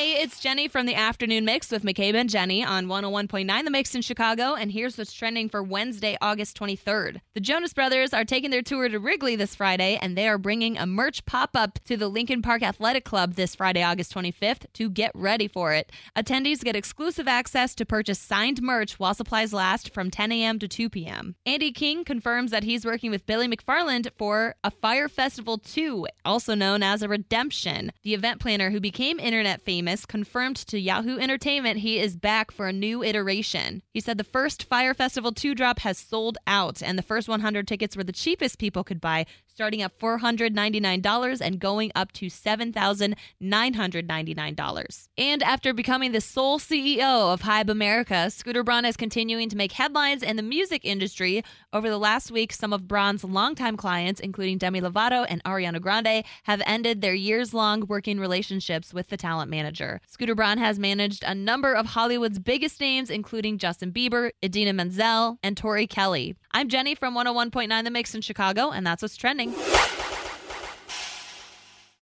Hey, it's Jenny from the Afternoon Mix with McCabe and Jenny on 101.9 The Mix in Chicago, and here's what's trending for Wednesday, August 23rd. The Jonas Brothers are taking their tour to Wrigley this Friday, and they are bringing a merch pop up to the Lincoln Park Athletic Club this Friday, August 25th, to get ready for it. Attendees get exclusive access to purchase signed merch while supplies last from 10 a.m. to 2 p.m. Andy King confirms that he's working with Billy McFarland for a Fyre Festival 2, also known as a Redemption. The event planner who became internet famous confirmed to Yahoo Entertainment he is back for a new iteration. He said the first Fyre Festival 2 drop has sold out, and the first 100 tickets were the cheapest people could buy, starting at $499 and going up to $7,999. And after becoming the sole CEO of Hybe America, Scooter Braun is continuing to make headlines in the music industry. Over the last week, some of Braun's longtime clients, including Demi Lovato and Ariana Grande, have ended their years long working relationships with the talent Scooter Braun has managed a number of Hollywood's biggest names, including Justin Bieber, Idina Menzel, and Tori Kelly. I'm Jenny from 101.9 The Mix in Chicago, and that's what's trending.